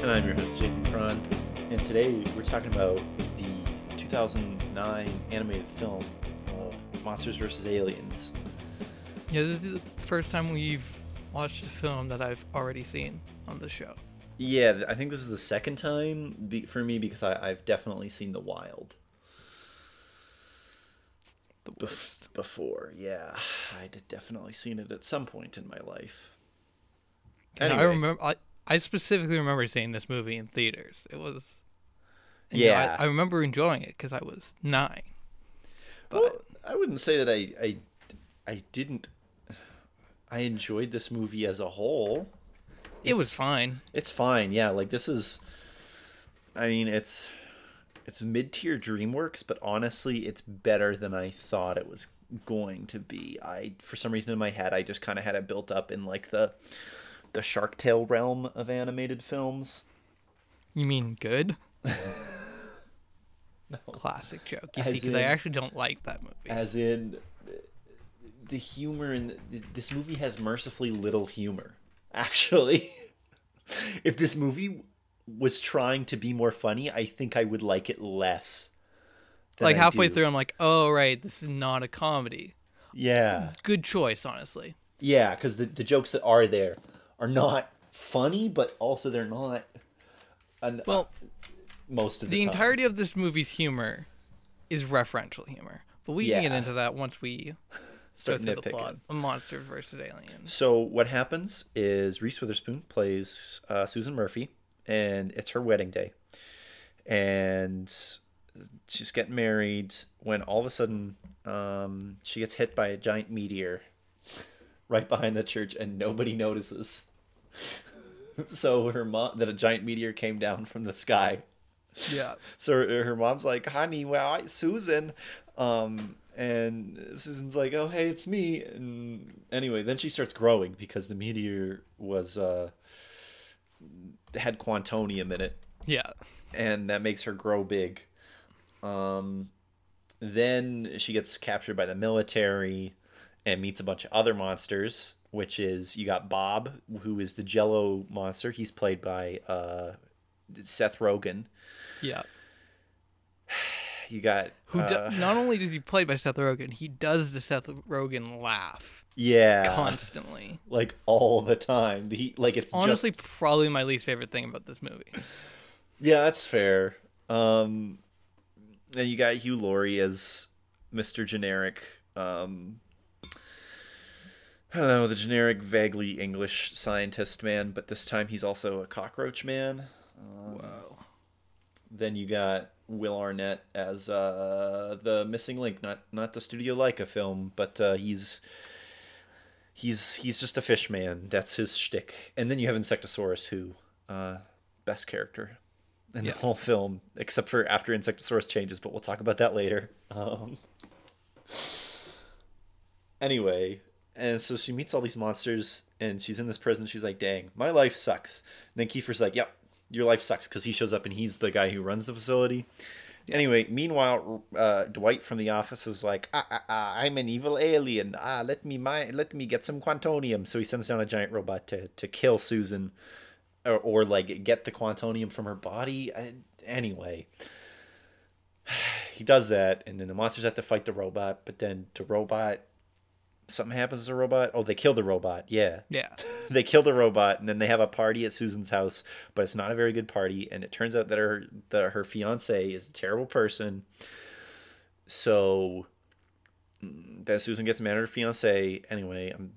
And I'm your host, Jaden Cron. And today we're talking about the 2009 animated film, uh, Monsters vs. Aliens. Yeah, this is the first time we've watched a film that I've already seen on the show. Yeah, I think this is the second time be- for me because I- I've definitely seen The Wild The bef- before. Yeah, I'd definitely seen it at some point in my life. And I remember, I, I specifically remember seeing this movie in theaters. It was, you know, Yeah. I, I remember enjoying it because I was nine. But Well, I wouldn't say that I, I, I didn't. I enjoyed this movie as a whole. it was fine. It's fine, yeah. Like this is, I mean, it's it's mid tier DreamWorks, but honestly, it's better than I thought it was going to be. I for some reason in my head, I just kind of had it built up in like the the Shark Tale realm of animated films. You mean good? Classic joke. You see, because I actually don't like that movie. As in, the humor in the, this movie has mercifully little humor. Actually, if this movie was trying to be more funny, I think I would like it less. like I halfway do. through, I'm like, oh right, this is not a comedy. Yeah, Good choice, honestly. yeah, because the the jokes that are there are not funny, but also they're not. An, Well, most of the, the time. entirety of this movie's humor is referential humor, but we can get into that once we Start through the nitpicking. plot. of Monsters versus aliens. So what happens is Reese Witherspoon plays uh, Susan Murphy, and it's her wedding day, and she's getting married when all of a sudden um, she gets hit by a giant meteor right behind the church, and nobody notices. so her mom that a giant meteor came down from the sky. Yeah. So her, her mom's like, "Honey, well, I, Susan," um, and Susan's like, "Oh, hey, it's me." And anyway, then she starts growing because the meteor was uh, had quantonium in it, Yeah. and that makes her grow big. Um, then she gets captured by the military and meets a bunch of other monsters. Which is you got Bob, who is the Jello monster. He's played by uh, Seth Rogen. Yeah. You got Who do- uh, not only does he play by Seth Rogen, he does the Seth Rogen laugh yeah, constantly. like all the time. The like it's Honestly, just, probably my least favorite thing about this movie. yeah, that's fair. Um, then you got Hugh Laurie as Mr. Generic. Um, I don't know the generic, vaguely English scientist man, but this time he's also a cockroach man. Whoa. Then you got Will Arnett as uh, the missing link, not not the Studio Laika film, but uh, he's he's he's just a fish man. That's his shtick. And then you have Insectosaurus, who uh, best character in Yeah. the whole film, except for after Insectosaurus changes. But we'll talk about that later. Um, anyway, and so she meets all these monsters, and she's in this prison. She's like, "Dang, my life sucks." And then Kiefer's like, "Yep, your life sucks," because he shows up and he's the guy who runs the facility. Anyway, meanwhile, uh, Dwight from the office is like, ah, ah, ah, "I'm an evil alien. Ah, let me my let me get some quantonium." So he sends down a giant robot to to kill Susan, or, or like get the quantonium from her body. I, anyway, he does that, and then the monsters have to fight the robot. But then the robot, something happens to the robot. Oh, they kill the robot. Yeah, Yeah. they kill the robot, and then they have a party at Susan's house. But it's not a very good party, and it turns out that her that her fiance is a terrible person. So mm, then Susan gets mad at her fiance. Anyway, I'm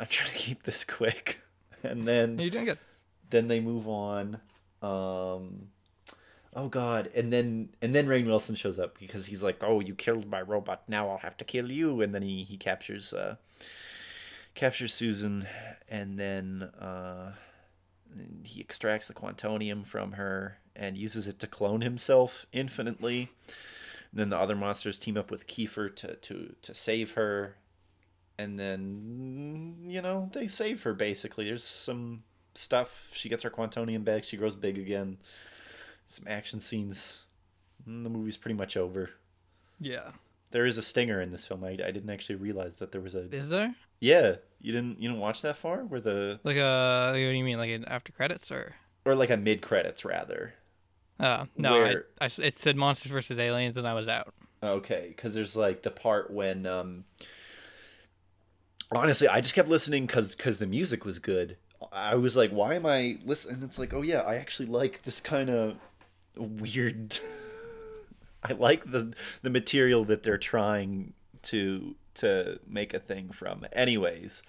I'm trying to keep this quick, and then You're doing good. then they move on um oh god. And then and then Rainn Wilson shows up because he's like oh you killed my robot. Now i'll have to kill you. And then he he captures uh captures susan. And then uh he extracts the quantonium from her and uses it to clone himself infinitely. And then the other monsters team up with Kiefer to to to save her. And then you know they save her basically. There's some stuff. She gets her quantonium back. She grows big again some action scenes and the movie's pretty much over Yeah. there is a stinger in this film i, I didn't actually realize that there was a Is there? yeah you didn't you didn't watch that far where the Like uh what do you mean? Like in after credits or or like a mid credits rather. Uh, no, Where- I, I, it said Monsters versus Aliens, and I was out. Okay, because there's like the part when um honestly I just kept listening because because the music was good. I was like, why am I listening? It's like, oh yeah, I actually like this kind of weird. I like the the material that they're trying to to make a thing from. Anyways,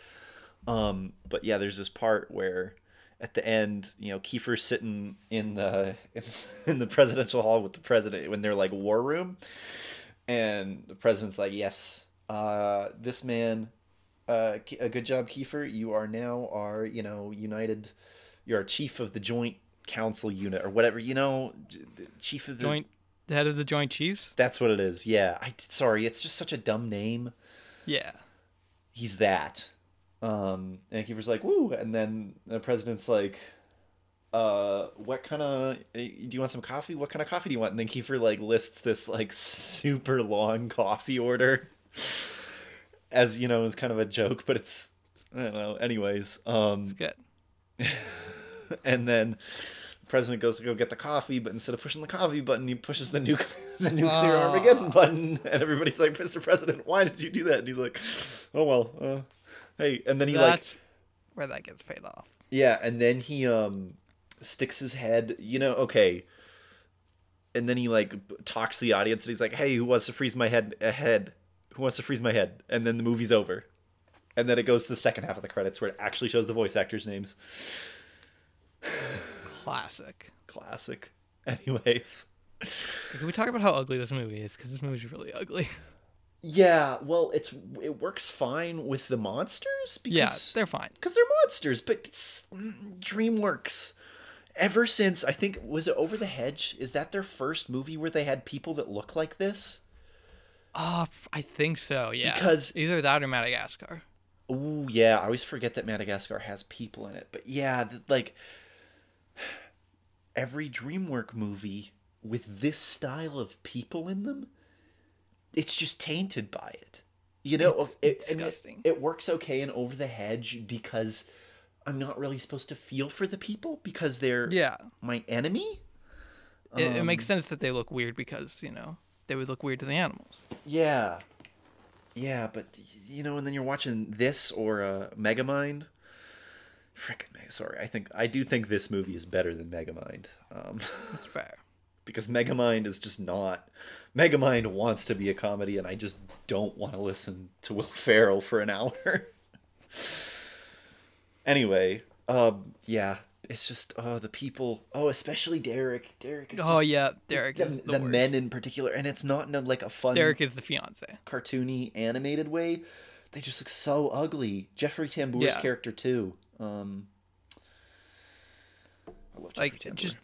um, but yeah, there's this part where at the end, you know, Kiefer's sitting in the in the presidential hall with the president when they're like war room, and the president's like, "Yes, uh, this man, uh, a good job, Kiefer. You are now our, you know, United. You're our chief of the Joint Council Unit or whatever. You know, chief of the Joint, the head of the Joint Chiefs. That's what it is. Yeah. I sorry, it's just such a dumb name. Yeah. He's that. Um, and Kiefer's like, "Woo!" And then the president's like, "Uh, what kind of? Do you want some coffee? What kind of coffee do you want?" And then Kiefer like lists this like super long coffee order, as you know, is kind of a joke, but it's I don't know. Anyways, um, It's good. and then the president goes to go get the coffee, but instead of pushing the coffee button, he pushes the nuke the nuclear Ah. Armageddon button, and everybody's like, "Mr. President, why did you do that?" And he's like, "Oh well, uh, hey." And then he like, where that gets paid off. yeah, and then he um sticks his head, you know, okay. And then he like talks to the audience, and he's like, "Hey, who wants to freeze my head? Ahead, who wants to freeze my head?" And then the movie's over. And then it goes to the second half of the credits where it actually shows the voice actors' names. Classic. Classic. Anyways. Can we talk about how ugly this movie is? Because this movie's really ugly. Yeah, well, it's it works fine with the monsters because yeah, they're fine. because they're monsters, but it's mm, DreamWorks. Ever since I think was it Over the Hedge? Is that their first movie where they had people that look like this? Oh, I think so. Yeah. Because- either that or Madagascar. Oh yeah, I always forget that Madagascar has people in it. But yeah, like every DreamWorks movie with this style of people in them, it's just tainted by it. You know, It's it, disgusting. it works okay in Over the Hedge because I'm not really supposed to feel for the people because they're Yeah. my enemy. It, it Um, makes sense that they look weird because you know they would look weird to the animals. Yeah. Yeah, but you know, and then you're watching this or uh, Megamind. Frickin' Meg. Sorry, I think I do think this movie is better than Megamind, um, That's fair. because Megamind is just not. Megamind wants to be a comedy, and I just don't want to listen to Will Ferrell for an hour. anyway, um, yeah, it's just oh the people. Oh, especially Derek. Derek. Is Oh just- yeah, Derek the, is the, the men in particular, and it's not in a, like a fun Derek is the fiance. cartoony animated way they just look so ugly jeffrey Tambor's Yeah. character too um I love Like, Jeffrey Tambor. just-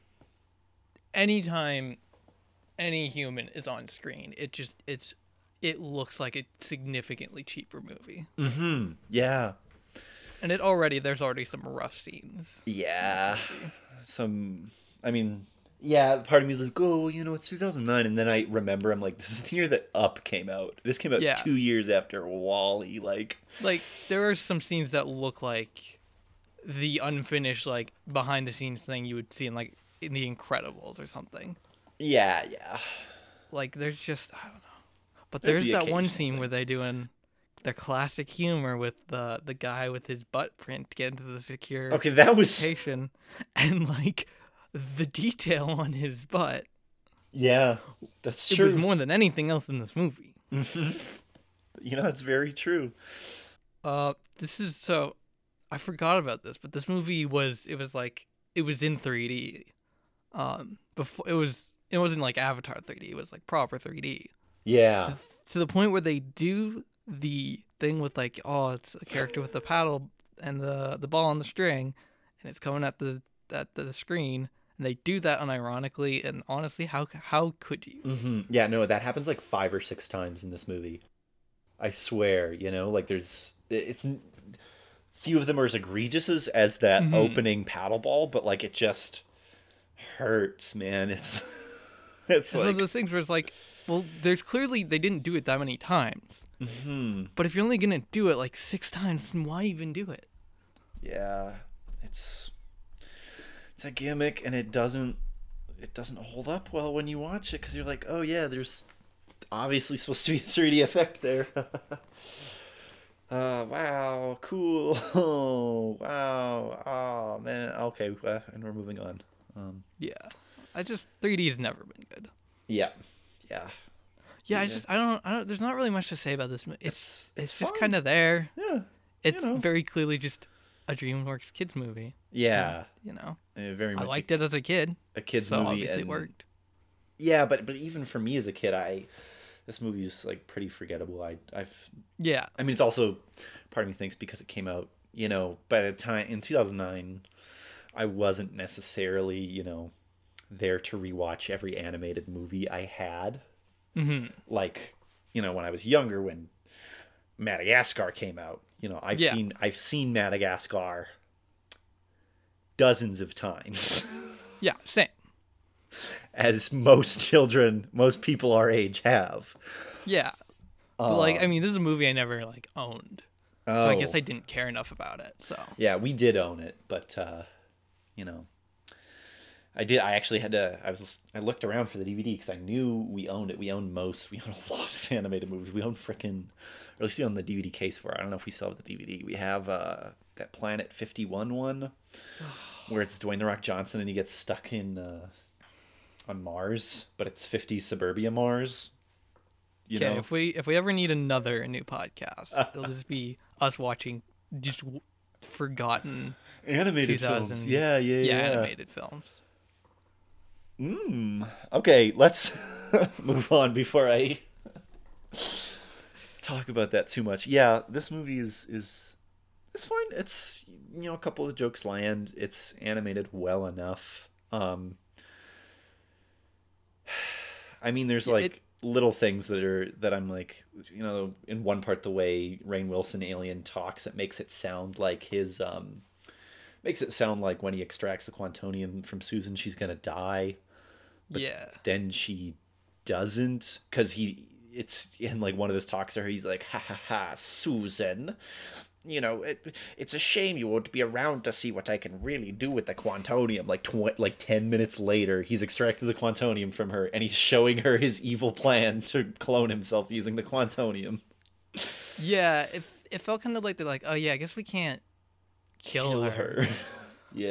Anytime any human is on screen, it just it's it looks like a significantly cheaper movie. Mm-hmm. yeah And it already there's already some rough scenes. yeah some i mean yeah part of me is like oh you know it's 2009 and then i remember i'm like this is the year that up came out this came out Yeah. two years after WALL-E like Like there are some scenes that look like the unfinished like behind the scenes thing you would see in like in the Incredibles or something. yeah yeah Like there's just I don't know. But There's there's, the that one scene thing. where they're doing their classic humor with the the guy with his butt print to get into the secure okay that was location and like the detail on his butt yeah that's it true was more than anything else in this movie. You know it's very true Uh, this is so. I forgot about this, but this movie was. It was like it was in 3D. Um, before it was. It wasn't like Avatar 3D. It was like proper 3D. yeah To the point where they do the thing with like, oh, it's a character with the paddle and the the ball on the string, and it's coming at the at the screen, and they do that unironically. And honestly, how how could you? hmm Yeah, no, that happens like five or six times in this movie. I swear, you know, like there's it's few of them are as egregious as, as that Mhm. opening paddle ball, but like it just hurts, man. It's it's It's one of those things where it's like, well, there's clearly they didn't do it that many times. mhm. But if you're only gonna do it like six times, then why even do it? yeah, it's it's a gimmick and it doesn't it doesn't hold up well when you watch it because you're like, oh yeah, there's obviously supposed to be a 3D effect there. uh, wow, cool. Oh, wow. Oh man. Okay, uh, and we're moving on. Um, Yeah. I just 3D has never been good. yeah, yeah, Yeah, I just I don't I don't there's not really much to say about this. It's It's- it's, it's just kind of there. yeah, It's know. very clearly just a DreamWorks kids movie. yeah. You know, Uh, very I much liked it as a kid, a, a kids so movie. obviously it and- worked. Yeah, but but even for me as a kid, I this movie's like pretty forgettable. I I've Yeah, I mean, it's also part of me thinks because it came out, you know, by the time in 2009, I wasn't necessarily, you know, there to rewatch every animated movie I had. hmm Like, you know, when I was younger, when Madagascar came out, you know, I've Yeah. seen I've seen Madagascar dozens of times, yeah, same. As most children, most people our age have. Yeah, but like I mean, this is a movie I never like owned, so I guess I didn't care enough about it. So Yeah, we did own it, but uh, you know, I did. I actually had to. I was. I looked around for the DVD because I knew we owned it. We owned most. We own a lot of animated movies. We own frickin', or at least we own the DVD case for. it. I don't know if we still have the DVD. We have uh, that Planet Fifty One one, where it's Dwayne the Rock Johnson and he gets stuck in uh, on Mars, but it's 50 suburbia Mars. You okay, know, if we if we ever need another new podcast, it'll just be us watching just w- forgotten animated films. Yeah, yeah, yeah, yeah. animated films. Mm. Okay, let's move on before I talk about that too much. Yeah, this movie is is it's fine. It's you know a couple of jokes land. It's animated well enough. Um, I mean, there's like it- little things that are that I'm like, you know, in one part the way Rainn Wilson alien talks, it makes it sound like his um makes it sound like when he extracts the quantonium from Susan, she's gonna die. But yeah, Then she doesn't, because he it's in like one of his talks to her. He's like, "Ha ha ha, Susan." You know, it, it's a shame you won't be around to see what I can really do with the quantonium. Like tw- like ten minutes later, he's extracted the quantonium from her, and he's showing her his evil plan to clone himself using the quantonium. yeah. It it felt kind of like they're like, oh yeah, I guess we can't kill, her. yeah.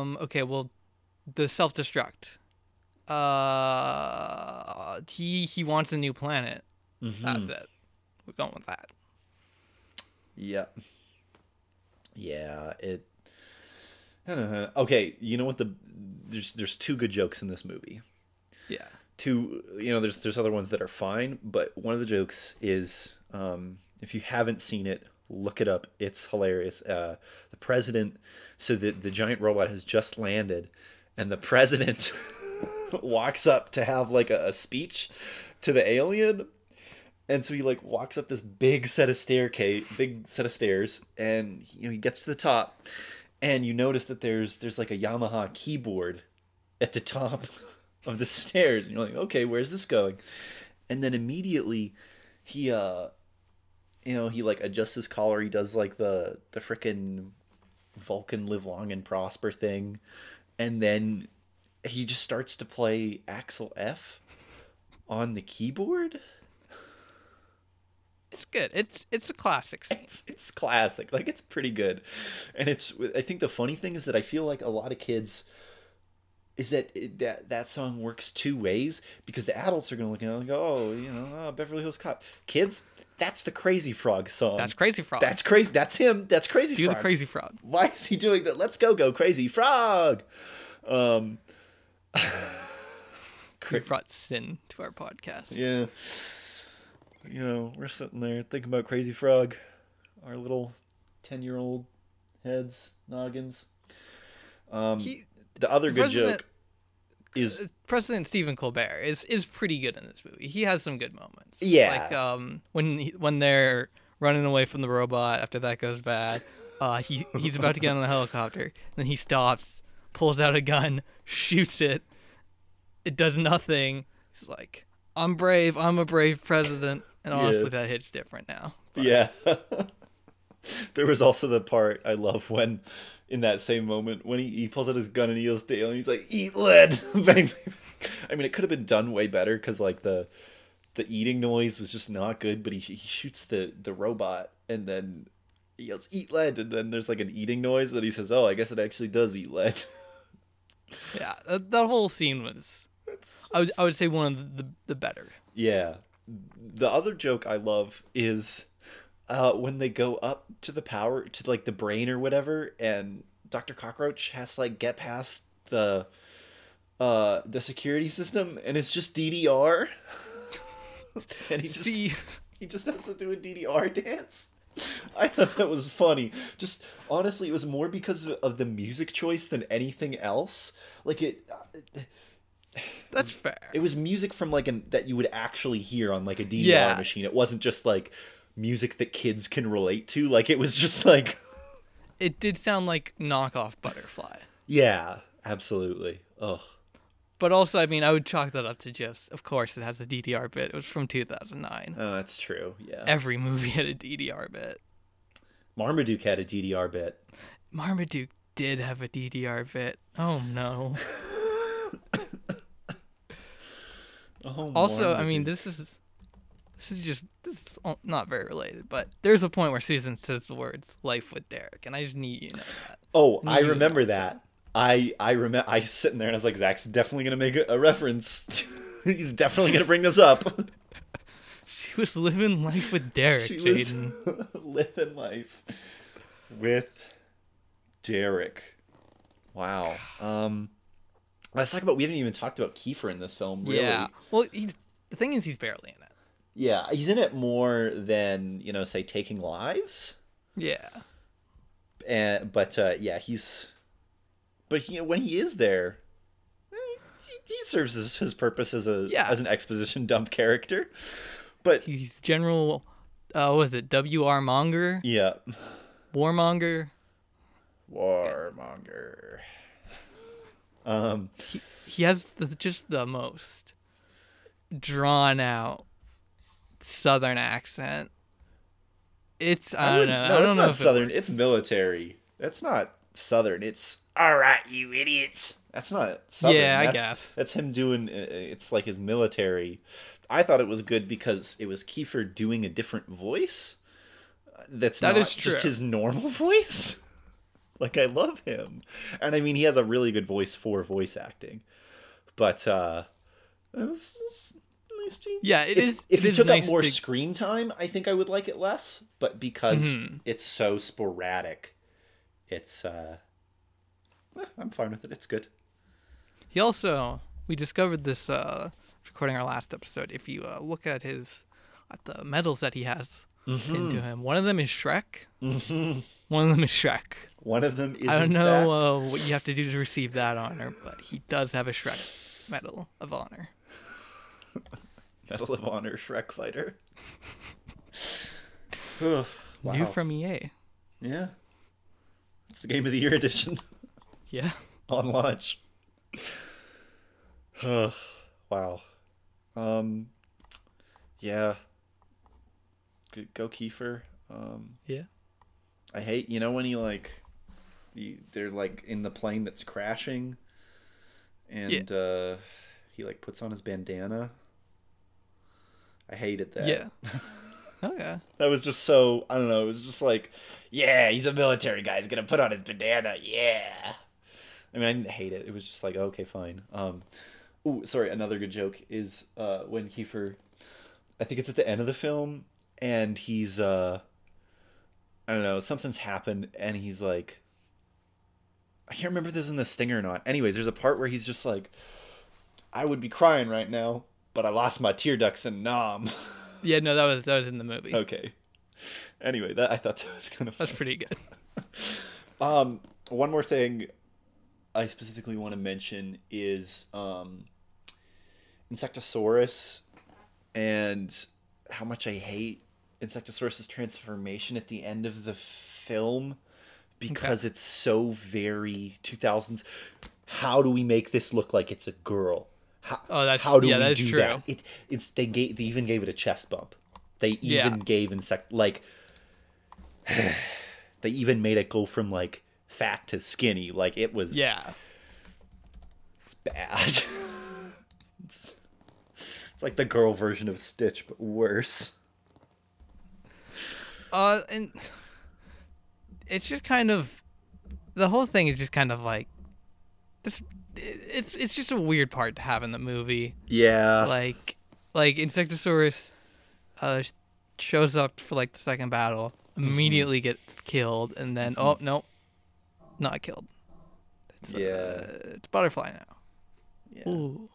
Um. Okay. Well, the self destruct. Uh. He he wants a new planet. That's Mhm. it. We're going with that. Yeah. Yeah, it I don't know. Okay, you know what the there's there's two good jokes in this movie. Yeah. Two you know, there's there's other ones that are fine, but one of the jokes is um if you haven't seen it, look it up. It's hilarious. Uh the president so the the giant robot has just landed and the president walks up to have like a, a speech to the alien and so he like walks up this big set of staircase, big set of stairs, and you know he gets to the top, and you notice that there's there's like a Yamaha keyboard at the top of the stairs, and you're like, okay, where's this going? And then immediately he uh you know he like adjusts his collar, he does like the the frickin' Vulcan live long and prosper thing, and then he just starts to play Axel F on the keyboard. It's good. It's it's a classic. scene. it's it's classic like it's pretty good and it's i think the funny thing is that i feel like a lot of kids is that it, that that song works two ways because the adults are gonna look at it and go oh you know oh, beverly hills cop kids that's the crazy frog song That's Crazy Frog. that's crazy that's him that's crazy Do frog the Crazy Frog. why is he doing that let's go go crazy frog um We brought sin to our podcast. yeah. You know, we're sitting there thinking about Crazy Frog, our little 10 year old heads, noggins. Um, He, the other good joke is uh, President Stephen Colbert is is pretty good in this movie. He has some good moments. Yeah. Like um when he, when they're running away from the robot after that goes bad. Uh, he he's about to get on the helicopter, then he stops, pulls out a gun, shoots it. It does nothing. He's like, "I'm brave. I'm a brave president." And Yeah. honestly, that hits different now. But- Yeah. there was also the part I love when in that same moment when he, he pulls out his gun and he yells Dale and he's like, "Eat lead!" bang, bang, bang. I mean, it could have been done way better because like the the eating noise was just not good. But he he shoots the the robot and then he yells, "Eat lead!" and then there's like an eating noise that he says, "Oh, I guess it actually does eat lead." Yeah, that, that whole scene was, I would I would say one of the the better. Yeah. The other joke I love is uh, when they go up to the power to like the brain or whatever, and Doctor Cockroach has to like get past the uh the security system, and it's just DDR, and he just See, he just has to do a DDR dance. I thought that was funny. Just honestly, it was more because of, of the music choice than anything else. Like it, that's fair. it was music from like an that you would actually hear on like a DDR Yeah. machine. It wasn't just like music that kids can relate to. Like it was just like It did sound like knockoff Butterfly, yeah, absolutely. Oh, but also I mean I would chalk that up to just of course it has a DDR bit. It was from 2009. oh, that's true. Yeah, Every movie had a DDR bit. Marmaduke had a DDR bit. Marmaduke did have a DDR bit. Oh no. Oh, Also, I mean, this is this is just this is not very related, but there's a point where Susan says the words "life with Derek," and I just need you to know that. Oh, knew I you remember know that. I I remember. I was sitting there and I was like, Zach's definitely gonna make a, a reference. He's definitely gonna bring this up. She was living life with Derek, she was Jaden. living life with Derek. Wow. Um, let's talk about. We haven't even talked about Kiefer in this film. Really. Yeah. Well, he's, the thing is, he's barely in it. Yeah, he's in it more than you know, say, taking lives. Yeah. And but uh, yeah, he's. But he when he is there, he, he serves his, his purpose as a Yeah. as an exposition dump character. But He's General. Uh, what was it? W.R. Monger, yeah, Warmonger. warmonger. Um. He, he has the, just the most drawn out Southern accent. It's I, don't know. No, I don't it's know not if it southern. works. It's military. That's not southern. It's all right, you idiots. That's not southern. Yeah, I That's- guess. that's him doing. uh, It's like his military. I thought it was good because it was Kiefer doing a different voice. uh, That's That not is just his normal voice. like I love him, and I mean he has a really good voice for voice acting. But uh, it was, it nice to Yeah, it if, is- If it he is took nice up more to- screen time, I think I would like it less. But because Mhm. it's so sporadic, it's uh, eh, I'm fine with it. It's good. He also we discovered this uh recording our last episode. If you uh, look at his at the medals that he has Mm-hmm. into him, one of them is Shrek. hmm One of them is Shrek. One of them is. I don't know uh, what you have to do to receive that honor, but he does have a Shrek medal of honor. Medal of Honor Shrek fighter. Wow. New from EA. yeah. It's the game of the year edition Yeah. on launch. Ugh, wow. Um. Yeah. Go, go Kiefer. Um. Yeah. I hate you know when he like, he, they're like in the plane that's crashing, and uh, he like puts on his bandana. I hated that. Yeah. Okay. That was just so I don't know. It was just like, yeah, he's a military guy. He's gonna put on his bandana. Yeah. I mean, I didn't hate it. It was just like, okay, fine. Um, ooh, sorry. Another good joke is uh when Kiefer, I think it's at the end of the film, and he's uh, I don't know, something's happened, and he's like, I can't remember if this is in the stinger or not. Anyways, there's a part where he's just like, I would be crying right now, but I lost my tear ducts in Nam. Yeah, no, that was that was in the movie. Okay. Anyway, that I thought that was kind of That's pretty good. Um, one more thing I specifically want to mention is um, Insectosaurus and how much I hate Insectosaurus's transformation at the end of the film because it's so very 2000s. How do we make this look like it's a girl? How, Oh, that's- how do yeah, we that do true. that? It it's they gave they even gave it a chest bump. They even Yeah. gave insect like they even made it go from like fat to skinny. Like it was Yeah. it's bad. it's, it's like the girl version of Stitch, but worse. Uh, and it's just kind of the whole thing is just kind of like this. It's it's just a weird part to have in the movie. Yeah. Like like Insectosaurus, uh, shows up for like the second battle, Mm-hmm. immediately gets killed, and then oh no, not killed. It's, Yeah. uh, it's butterfly now. yeah. Ooh,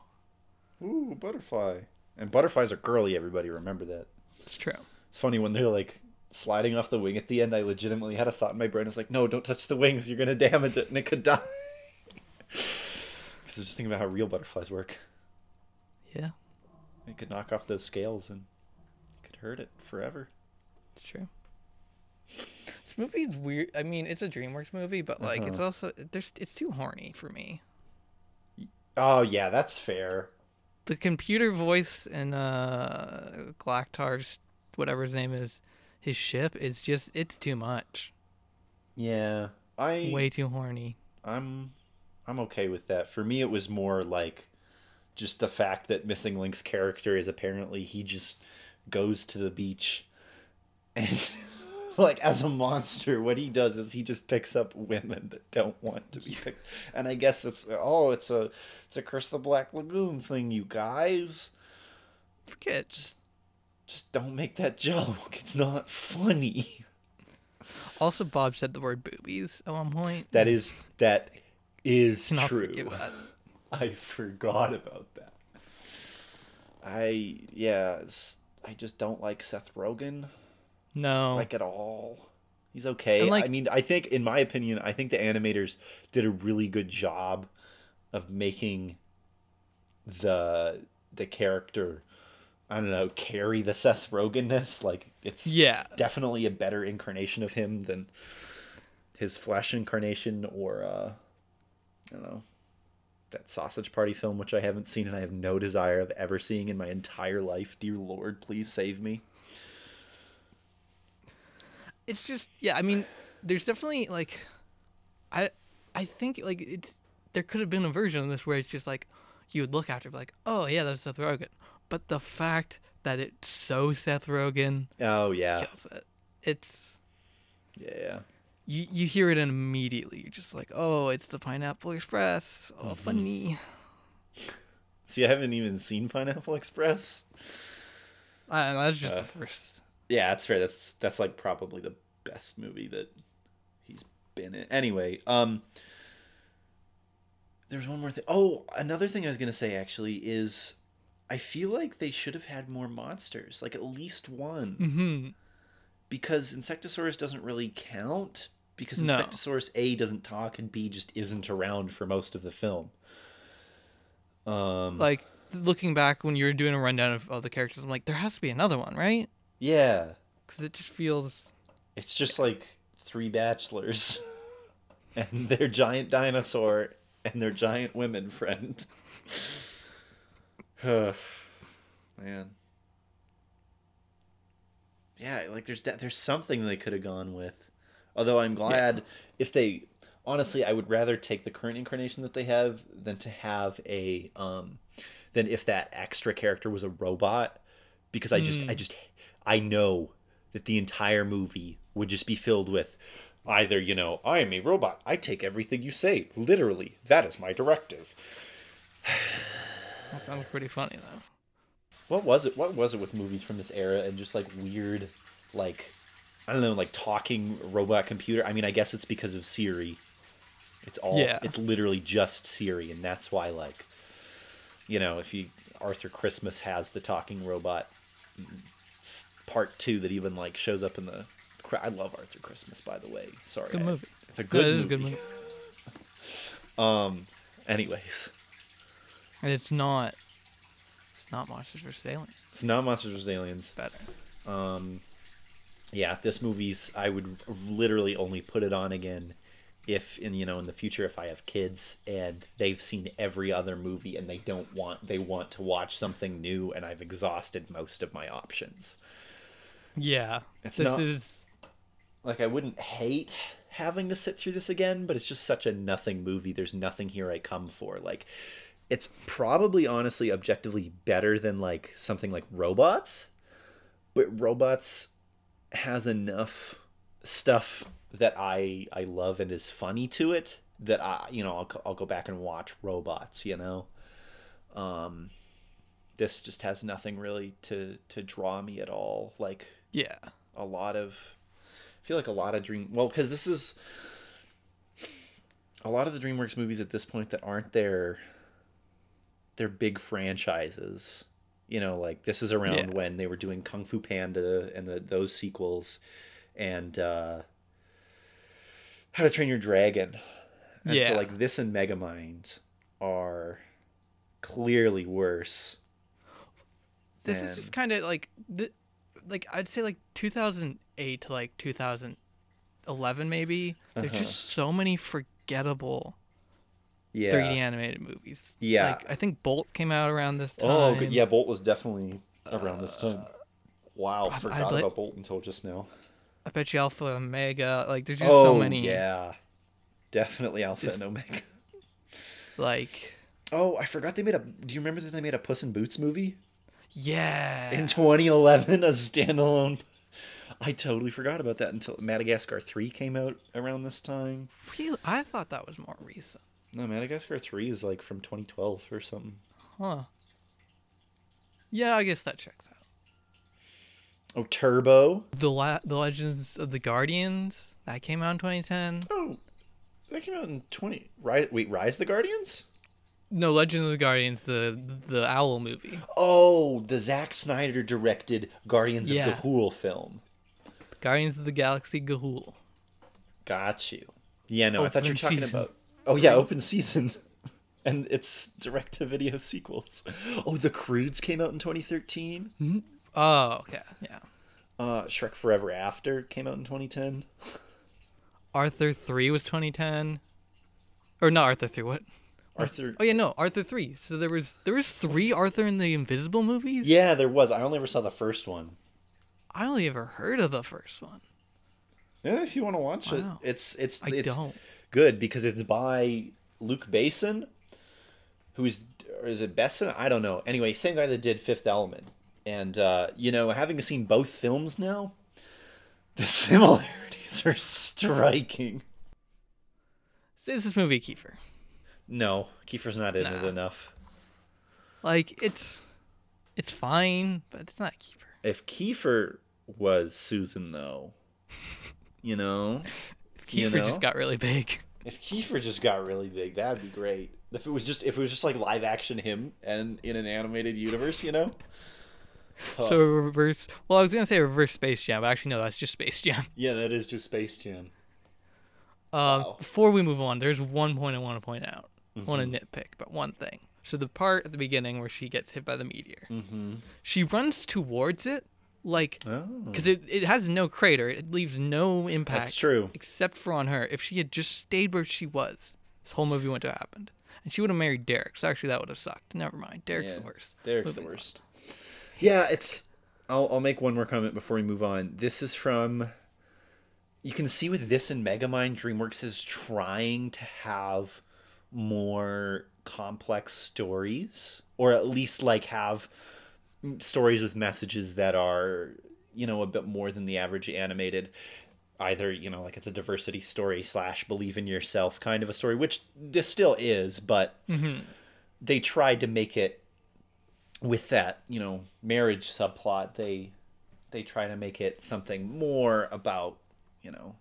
Ooh, butterfly. And butterflies are girly, everybody remember that. it's true. It's funny when they're like sliding off the wing at the end, I legitimately had a thought in my brain. I was like, no, don't touch the wings. You're going to damage it and it could die. Because I was just thinking about how real butterflies work. Yeah, It could knock off those scales and it could hurt it forever. it's true. This movie's weird. I mean, it's a DreamWorks movie, but like, it's Uh-huh. also there's it's too horny for me. Oh, yeah, that's fair. the computer voice in uh Gallaxhar's whatever his name is, his ship is just it's too much. Yeah. I Way too horny. I'm I'm okay with that. For me it was more like just the fact that Missing Link's character is apparently he just goes to the beach and like as a monster what he does is he just picks up women that don't want to be picked. And I guess it's oh it's a it's a Curse the Black Lagoon thing you guys. Forget. Just just don't make that joke. It's not funny. Also, Bob said the word boobies at one point. That is that is true. that. I forgot about that. I yeah, I just don't like Seth Rogen No. like at all. He's okay. Like- I mean, I think in my opinion, I think the animators did a really good job of making the the character I don't know, carry the Seth Rogenness. Like it's yeah. definitely a better incarnation of him than his flesh incarnation or uh I don't know that sausage party film which I haven't seen and I have no desire of ever seeing in my entire life. Dear Lord, please save me. It's just yeah. I mean, there's definitely like, I I think like it's there could have been a version of this where it's just like you would look after it, be like, oh yeah, that's Seth Rogen. But the fact that it's so Seth Rogen Oh yeah. it. It's Yeah. you you hear it and immediately you're just like, oh, it's the Pineapple Express. Oh, Mhm. funny. See, I haven't even seen Pineapple Express. I don't know, that's just Uh, the first. Yeah, that's fair. That's that's like probably the best movie that he's been in. Anyway, um there's one more thing. Oh, another thing I was gonna say actually is I feel like they should have had more monsters, like at least one, Mm-hmm. because Insectosaurus doesn't really count because No. Insectosaurus A doesn't talk and B just isn't around for most of the film. Um, Like looking back when you were doing a rundown of all the characters, I'm like, there has to be another one, right? yeah, Because it just feels. It's just like three bachelors and their giant dinosaur and their giant women friend. Man. Yeah, like there's de- there's something they could have gone with. Although I'm glad if they honestly I would rather take the current incarnation that they have than to have a um than if that extra character was a robot because I just I Mm. just I know that the entire movie would just be filled with either, you know, I am a robot. I take everything you say literally. That is my directive. That sounds pretty funny though. What was it? What was it with movies from this era and just like weird, like I don't know, like talking robot computer? I mean, I guess it's because of Siri. It's all. Yeah. It's literally just Siri, and that's why, like, you know, if you Arthur Christmas has the talking robot part two that even like shows up in the. I love Arthur Christmas, by the way. Sorry, Good I- movie. It's a No, good is movie. a good movie. Um. Anyways, it's not. It's not Monsters vs Aliens. it's not Monsters vs Aliens. Better. Um, yeah, this movie's. I would literally only put it on again if, in you know, in the future, if I have kids and they've seen every other movie and they don't want, they want to watch something new, and I've exhausted most of my options. Yeah. It's this not- is. Like, I wouldn't hate having to sit through this again, but it's just such a nothing movie. There's nothing here I come for. Like it's probably honestly objectively better than like something like Robots, but Robots has enough stuff that I I love and is funny to it that I you know I'll I'll go back and watch Robots, you know. Um this just has nothing really to to draw me at all. Like Yeah. a lot of I feel like a lot of dream well cuz this is a lot of the DreamWorks movies at this point that aren't their their big franchises. You know, like this is around Yeah. when they were doing Kung Fu Panda and the, those sequels and uh How to Train Your Dragon. And Yeah. so like this and Megamind are clearly worse. This And- is just kind of like th- like I'd say like 2008 to like 2011 maybe. There's Uh-huh. just so many forgettable Yeah. 3D animated movies. Yeah. Like I think Bolt came out around this oh, time. Oh, yeah, Bolt was definitely around this time. Uh, wow, I'd- forgot I'd let- about Bolt until just now. I bet you Alpha Omega. Like there's just oh, so many. yeah. Definitely Alpha Just- and Omega. Like Oh, I forgot they made a. Do you remember that they made a Puss in Boots movie yeah. in 2011, a standalone? I totally forgot about that until Madagascar 3 came out around this time. Really? I thought that was more recent. No, Madagascar 3 is like from 2012 or something. Huh. Yeah, I guess that checks out. Oh, Turbo. The La- the Legends of the Guardians that came out in 2010. Oh, that came out in 20. Rise, wait, Rise of the Guardians? No, Legend of the Guardians, the the Owl movie. Oh, the Zack Snyder directed Guardians Yeah. of Ga'Hoole film. Guardians of the Galaxy Ga'Hoole. Got you. Yeah, no, I oh, thought you were talking season. about. Oh yeah, open season, and it's direct to video sequels. Oh, The Croods came out in 2013. Oh, okay, yeah. Uh, Shrek Forever After came out in 2010. Arthur 3 was 2010. Or not Arthur 3, what? Arthur. Oh yeah, no, Arthur 3. So there was there was 3 Arthur and the Invisible movies? Yeah, there was. I only ever saw the first one. I only ever heard of the first one. Yeah, if you want to watch it, it's it's I it's don't. Good because it's by Luke Basin, who's or is it Besson? I don't know. Anyway, same guy that did Fifth Element, and uh, you know, having seen both films now, the similarities are striking. Is this movie Kiefer? No, Kiefer's not in it enough. Like it's it's fine, but it's not Kiefer. If Kiefer was Susan, though, you know, You know? just got really big. if Kiefer just got really big, that'd be great. If it was just if it was just like live action him and in an animated universe, you know. Huh. So reverse. Well, I was gonna say reverse Space Jam, but actually no, that's just Space Jam. yeah, that is just Space Jam. Um, Wow. Before we move on, there's one point I want to point out. I want Mm-hmm. to nitpick, but one thing. So the part at the beginning where she gets hit by the meteor, Mm-hmm. she runs towards it, like Oh, because it, it has no crater. It leaves no impact. that's true. Except for on her. If she had just stayed where she was, this whole movie wouldn't have happened. And she would have married Derek. So actually, that would have sucked. Never mind. Derek's Yeah. the worst. Derek's the Moving on. worst. Yeah, it's. I'll I'll make one more comment before we move on. This is from. You can see with this and Megamind, DreamWorks is trying to have more complex stories, or at least like have stories with messages that are you know a bit more than the average animated either you know like it's a diversity story slash believe in yourself kind of a story which this still is but mm-hmm. they tried to make it with that you know marriage subplot they they try to make it something more about you know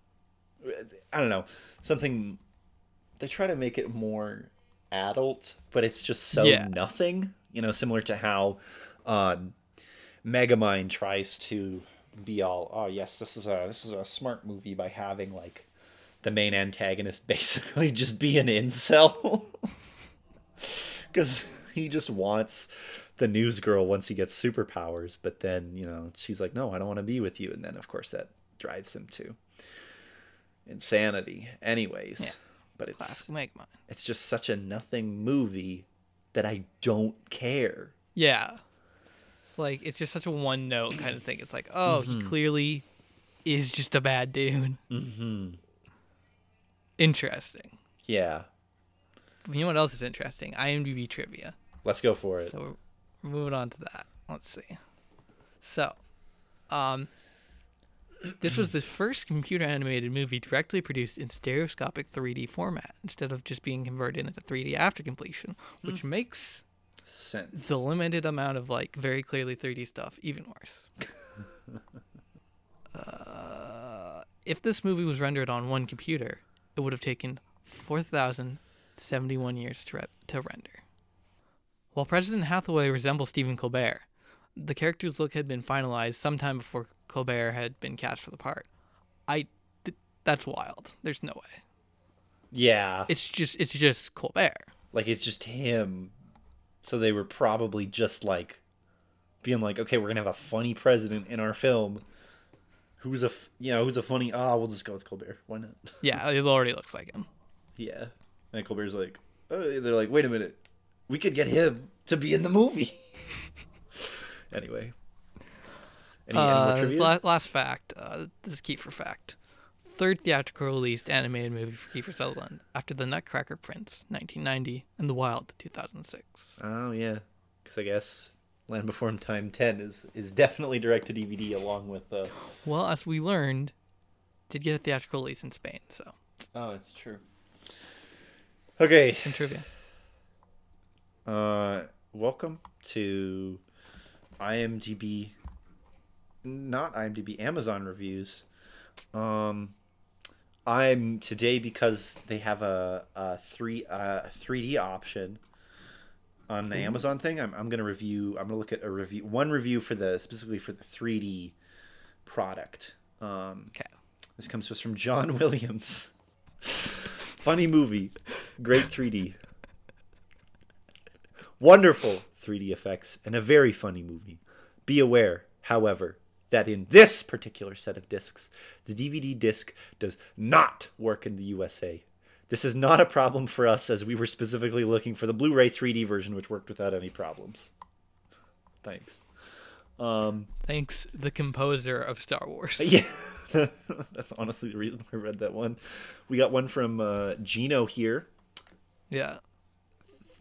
i don't know something they try to make it more adult but it's just so Yeah. nothing you know similar to how um megamind tries to be all oh yes this is a this is a smart movie by having like the main antagonist basically just be an incel. Because he just wants the news girl once he gets superpowers but then you know she's like no i don't want to be with you. And then of course that drives him to insanity anyways. Yeah. but it's it's just such a nothing movie that i don't care. Yeah. It's like it's just such a one note kind of thing. It's like, oh, Mm-hmm. he clearly is just a bad dude. mm-hmm interesting. Yeah. You know what else is interesting? IMDb trivia. Let's go for it. So we're, we're moving on to that. Let's see. So, um, this was the first computer animated movie directly produced in stereoscopic 3D format instead of just being converted into 3D after completion, which makes Sense. the limited amount of like very clearly 3D stuff even worse. uh, if this movie was rendered on one computer, it would have taken 4,071 years to, re- to render. While President Hathaway resembles Stephen Colbert, the character's look had been finalized sometime before Colbert had been cast for the part. I, th- that's wild. There's no way. yeah. It's just, it's just Colbert. like it's just him. So they were probably just like being like, okay, we're gonna have a funny president in our film. Who's a f- you know who's a funny? Ah, we'll just go with Colbert. Why not? Yeah, it already looks like him. yeah. And Colbert's like, oh, they're like, wait a minute, we could get him to be in the movie. anyway. Any Uh, trivia? la- last fact. Uh, this is Kiefer fact. Third theatrical released animated movie for Kiefer Sutherland after The Nutcracker Prince, 1990, and The Wild, 2006. Oh yeah, because I guess Land Before Time Ten is is definitely direct to DVD along with. Uh... Well, as we learned, did get a theatrical release in Spain. So, Oh, it's true. Okay. some trivia. Uh, welcome to IMDb, not IMDb, Amazon reviews. Um, I'm today because they have a, a three uh 3D option on the Amazon thing. I'm I'm gonna review. I'm gonna look at a review, one review for the specifically for the 3D product. Um, Okay. this comes to us from John Williams. Funny movie, great 3D. Wonderful 3D effects and a very funny movie. Be aware, however, that in this particular set of discs, the DVD disc does not work in the USA. This is not a problem for us as we were specifically looking for the Blu-ray 3D version which worked without any problems. Thanks. Um Thanks, the composer of Star Wars. yeah, that's honestly the reason I read that one. We got one from uh, Geno here, Yeah.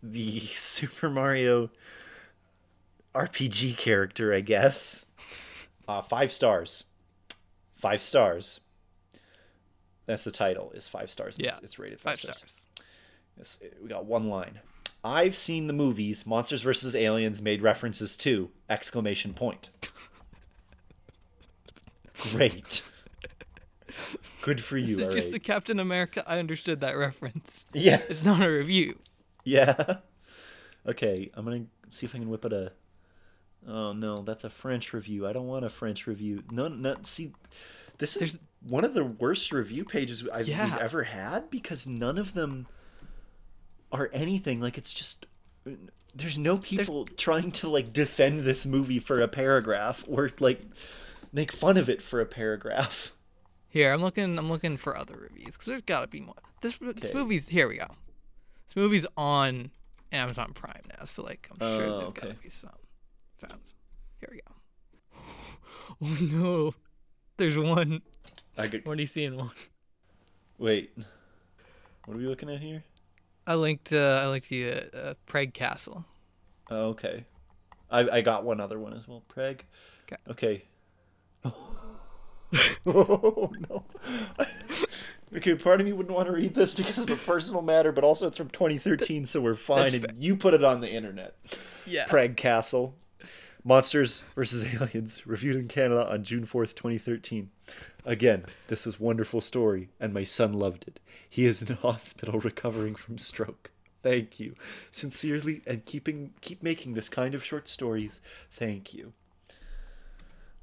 the Super Mario RPG character, I guess. Uh, five stars. Five stars. That's the title. Is five stars. Yeah, it's, it's rated five, Five stars. stars. Yes, we got one line. I've seen the movies Monsters vs. Aliens made references to! Exclamation point. Great. Good for you. Is all just right. the Captain America. I understood that reference. Yeah. It's not a review. Yeah. Okay, I'm gonna see if I can whip it a. Oh no, that's a French review. I don't want a French review. No, no. See, this is There's- one of the worst review pages I've, Yeah. we've ever had because none of them are anything. Like it's just there's no people trying to like defend this movie for a paragraph or like make fun of it for a paragraph. Here, I'm looking. I'm looking for other reviews because there's got to be more. This this movie's here. We go. This movie's on Amazon Prime now, so like I'm sure Oh, there's okay. got to be some found. Here we go. Oh no, there's one. I could What are you seeing? one? wait. What are we looking at here? I linked. Uh, I linked the uh, uh, Prague Castle. Oh, okay. I I got one other one as well. Preg. Okay. Okay. oh no. okay, part of me wouldn't want to read this because of a personal matter, but also it's from 2013, so we're fine. That's And fair. you put it on the internet. Yeah. Prague Castle. Monsters vs. Aliens, reviewed in Canada on June 4th, 2013. Again, this was wonderful story, and my son loved it. He is in a hospital recovering from stroke. Thank you. Sincerely, and keeping keep making this kind of short stories. Thank you.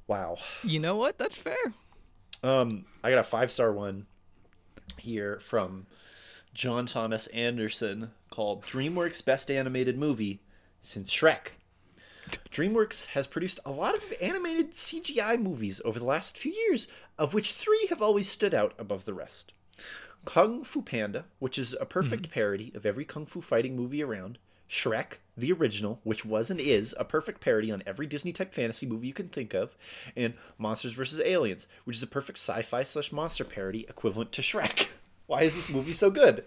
Wow. You know what? That's fair. Um, I got a five star one here from John Thomas Anderson called DreamWorks Best Animated Movie since Shrek. DreamWorks has produced a lot of animated CGI movies over the last few years, of which three have always stood out above the rest. Kung Fu Panda, which is a perfect mm-hmm. parody of every kung fu fighting movie around. Shrek, the original, which was and is a perfect parody on every Disney type fantasy movie you can think of, and Monsters vs. Aliens, which is a perfect sci fi slash monster parody equivalent to Shrek. Why is this movie so good?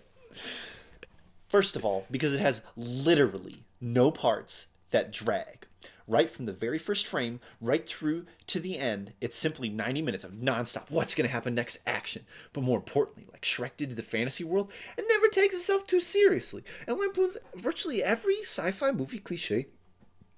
First of all, because it has literally no parts that drag. Right from the very first frame, right through to the end, it's simply 90 minutes of nonstop. What's going to happen next? Action. But more importantly, like Shrek did to the fantasy world, it never takes itself too seriously and lampoons virtually every sci fi movie cliche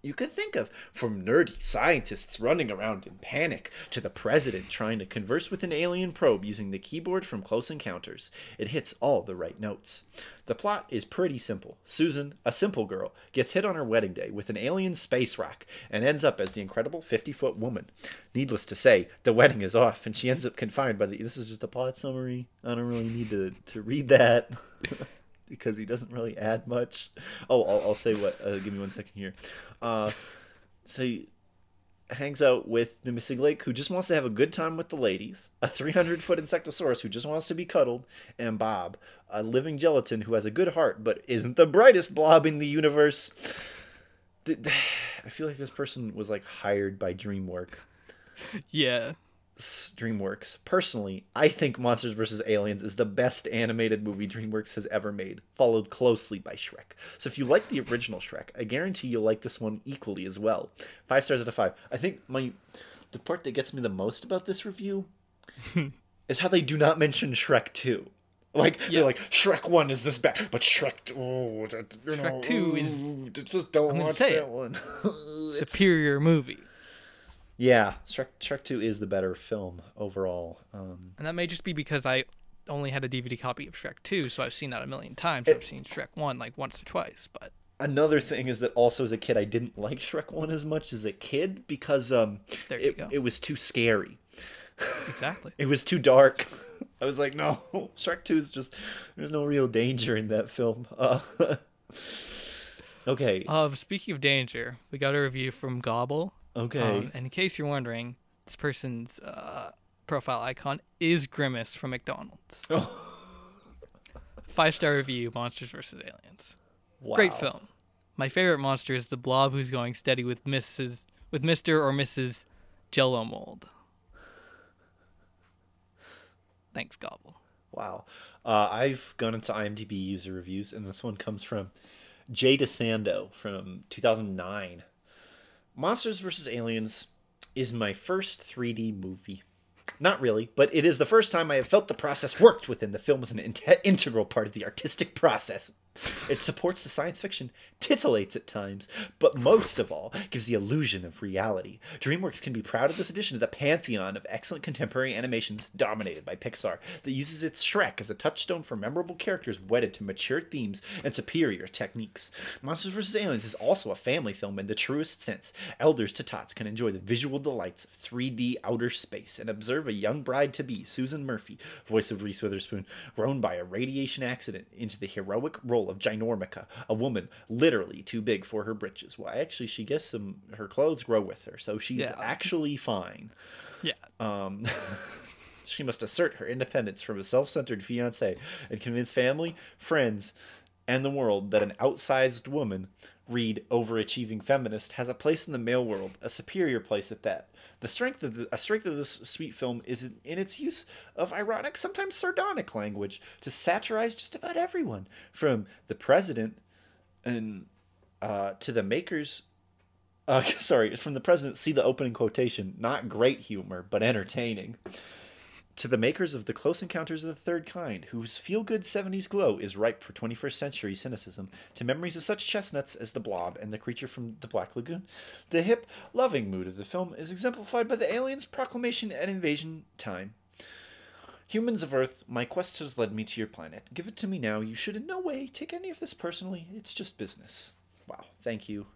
you could think of, from nerdy scientists running around in panic to the president trying to converse with an alien probe using the keyboard from Close Encounters. It hits all the right notes. The plot is pretty simple. Susan, a simple girl, gets hit on her wedding day with an alien space rock and ends up as the incredible 50 foot woman. Needless to say, the wedding is off and she ends up confined by the. This is just a plot summary. I don't really need to, to read that. because he doesn't really add much. Oh, I'll, I'll say what. Uh, give me one second here. Uh, so he hangs out with the Missing Link, who just wants to have a good time with the ladies. A 300 foot insectosaurus who just wants to be cuddled, and Bob, a living gelatin who has a good heart but isn't the brightest blob in the universe. I feel like this person was like hired by DreamWorks. Yeah. DreamWorks. Personally, I think Monsters vs. Aliens is the best animated movie DreamWorks has ever made, followed closely by Shrek. So if you like the original Shrek, I guarantee you'll like this one equally as well. Five stars out of five. I think my the part that gets me the most about this review is how they do not mention Shrek 2. Like yeah. they're like Shrek One is this bad, but Shrek oh, you know, Shrek Two is just don't watch that one. superior movie. Yeah, Shrek Shrek Two is the better film overall. Um, and that may just be because I only had a DVD copy of Shrek Two, so I've seen that a million times. It, I've seen Shrek One like once or twice, but. Another thing is that also as a kid I didn't like Shrek One as much as a kid because um there you it, go. it was too scary. Exactly. it was too dark. I was like, no, Shrek Two is just there's no real danger in that film. Uh, okay. Speaking of danger, we got a review from Gobble Okay. Um, and in case you're wondering, this person's uh, profile icon is Grimace from McDonald's. Oh. Five star review: Monsters vs. Aliens. Wow. Great film. My favorite monster is the blob who's going steady with Mrs. with Mr. or Mrs. Jello mold. Thanks, Gobble. Wow. Uh, I've gone into IMDb user reviews, and this one comes from Jay DeSando from 2009. Monsters vs. Aliens is my first 3D movie. Not really, but it is the first time I have felt the process worked within the film as an in- integral part of the artistic process. It supports the science fiction, titillates at times, but most of all, gives the illusion of reality. DreamWorks can be proud of this addition to the pantheon of excellent contemporary animations dominated by Pixar that uses its Shrek as a touchstone for memorable characters wedded to mature themes and superior techniques. Monsters vs. Aliens is also a family film in the truest sense. Elders to tots can enjoy the visual delights of 3D outer space and observe a young bride to be, Susan Murphy, voice of Reese Witherspoon, grown by a radiation accident into the heroic role role of Ginormica, a woman literally too big for her britches. Well, actually, she gets some her clothes grow with her, so she's yeah. actually fine. Yeah. Um. she must assert her independence from a self-centered fiance and convince family, friends, and the world that an outsized woman, read overachieving feminist, has a place in the male world, a superior place at that. The strength of the, a strength of this sweet film is in, in, its use of ironic, sometimes sardonic language to satirize just about everyone, from the president and uh, to the makers. Uh, sorry, from the president. See the opening quotation. Not great humor, but entertaining to the makers of the Close Encounters of the Third Kind, whose feel good 70s glow is ripe for 21st century cynicism, to memories of such chestnuts as the Blob and the creature from the Black Lagoon, the hip, loving mood of the film is exemplified by the aliens' proclamation at invasion time. Humans of Earth, my quest has led me to your planet. Give it to me now. You should in no way take any of this personally. It's just business. Wow. Thank you.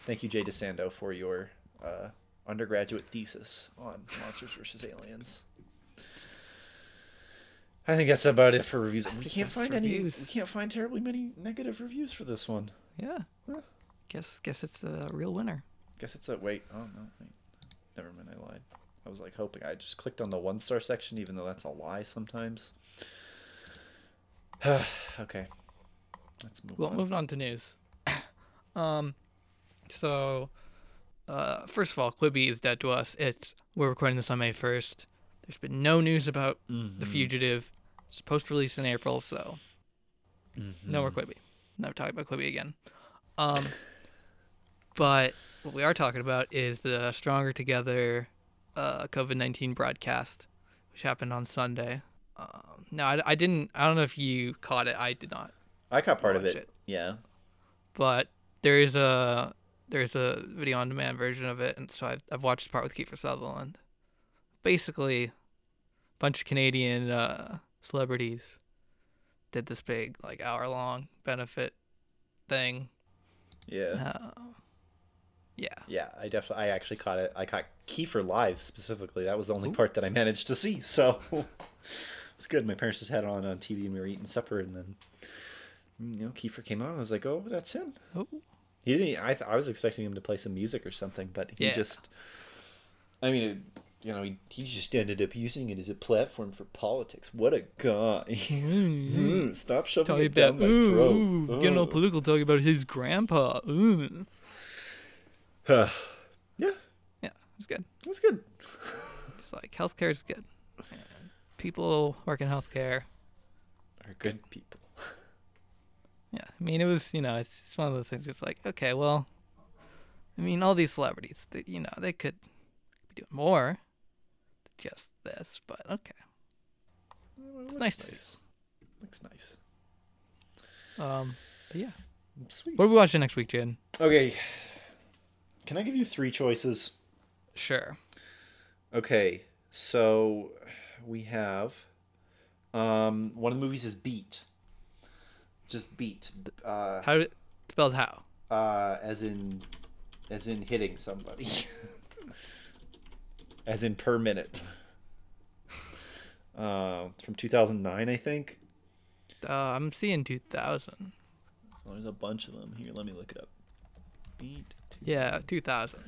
Thank you, Jay DeSando, for your uh, undergraduate thesis on Monsters versus Aliens. I think that's about it for reviews. We can't find any reviews. any. We can't find terribly many negative reviews for this one. Yeah. Huh. Guess guess it's the real winner. Guess it's a wait. Oh no, wait. Never mind. I lied. I was like hoping. I just clicked on the one star section, even though that's a lie sometimes. okay. Let's move well, on. moving on to news. um, so, uh, first of all, Quibi is dead to us. It's we're recording this on May first. There's been no news about mm-hmm. the fugitive supposed to release in April, so Mm-hmm. no more Quibi. Never talking about Quibi again. Um, but what we are talking about is the Stronger Together uh, COVID 19 broadcast, which happened on Sunday. Um, no, I, I didn't. I don't know if you caught it. I did not. I caught part of it. it. Yeah. But there is a there's a video on demand version of it, and so I've, I've watched part with Kiefer Sutherland. Basically, a bunch of Canadian uh, celebrities did this big like hour long benefit thing. Yeah. Uh, yeah. Yeah, I definitely, I actually caught it. I caught Kiefer live specifically. That was the only Ooh. part that I managed to see. So it's good. My parents just had it on on TV and we were eating supper, and then you know Kiefer came on. I was like, oh, that's him. Oh. He didn't. I th- I was expecting him to play some music or something, but he Yeah. just. I mean, it, you know, he, he just ended up using it as a platform for politics. What a guy! Mm, Stop shoving Talking it down about my ooh, throat. ooh, getting all political, talking about his grandpa. Ooh. yeah, Yeah, it's good. that's good. It's like healthcare is good. People work in healthcare. Are good people. Yeah, I mean, it was, you know, it's just one of those things. It's like, okay, well, I mean, all these celebrities, they, you know, they could be doing more just this, but okay. It's nice to see. Looks nice. Um, but yeah. Sweet. What are we watching next week, Jen? Okay. Can I give you three choices? Sure. Okay. So we have um one of the movies is Beat. Just Beat. Uh How spelled how? uh as in as in hitting somebody. as in per minute. Uh, from 2009, I think. Uh, I'm seeing 2000. Oh, there's a bunch of them here. Let me look it up. Beat. Yeah, 2000.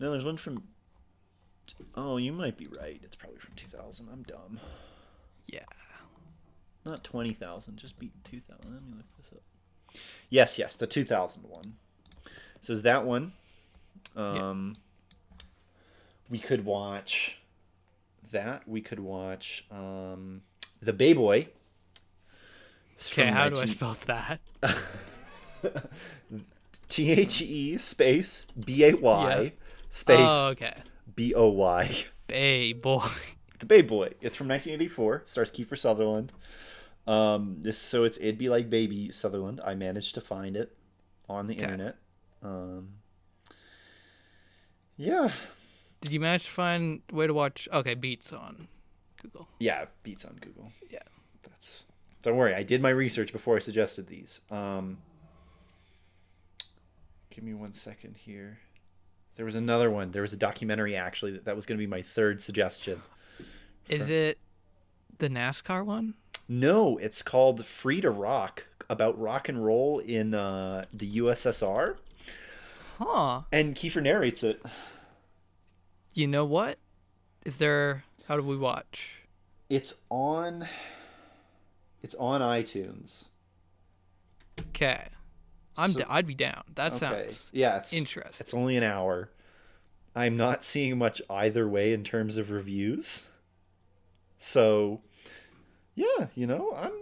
No, there's one from. Oh, you might be right. It's probably from 2000. I'm dumb. Yeah. Not 20,000. Just beat 2000. Let me look this up. Yes, yes, the 2000 one. So is that one? Um, we could watch that. We could watch um, the Bay Boy. Okay, how do I spell that? T H E space B A Y Yeah. space Oh, okay. B O Y. Bay boy. The Bay Boy. It's from 1984. Stars Kiefer Sutherland. Um, this so it's it'd be like Baby Sutherland. I managed to find it on the Okay. internet. Um, yeah, Did you manage to find where to watch? Okay, Beats on Google. yeah, beats on Google. Yeah. that's. Don't worry, I did my research before I suggested these. Um, give me one second here. There was another one. There was a documentary actually that, that was going to be my third suggestion. Is it the NASCAR one? No, it's called Free to Rock about rock and roll in uh, the USSR, Huh. and Kiefer narrates it. You know what? Is there? How do we watch? It's on. It's on iTunes. Okay. I'm. So- d- I'd be down. That Okay. sounds Yeah, it's interesting. It's only an hour. I'm not seeing much either way in terms of reviews. So, yeah, you know, I'm.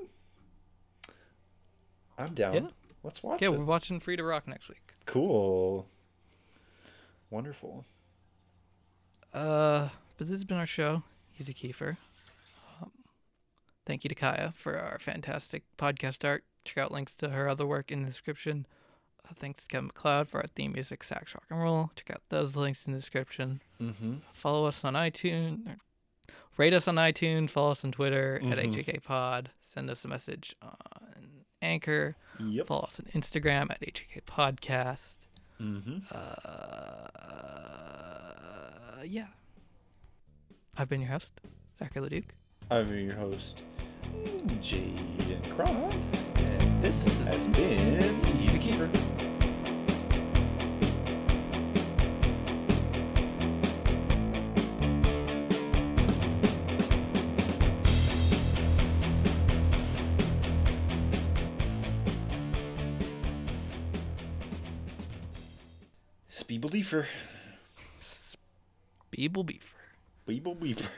I'm down. Yeah. Let's watch Yeah, it. we're watching Free to Rock next week. Cool. Wonderful. Uh, but this has been our show. He's a Kiefer. Um, thank you to Kaya for our fantastic podcast art. Check out links to her other work in the description. Uh, thanks to Kevin MacLeod for our theme music, Sax Rock and Roll. Check out those links in the description. Mm-hmm. Follow us on iTunes. Rate us on iTunes. Follow us on Twitter at Mhm. HAK Pod. Send us a message on Anchor. Yep. Follow us on Instagram at HAK Podcast. Mm-hmm. Uh, Uh, yeah. I've been your host, Zachary Leduc. I've been your host, Jaden Cron, and this has been He's a Kiefer. Speeble Beefer. Beeble Beaver. Beeble Beefer.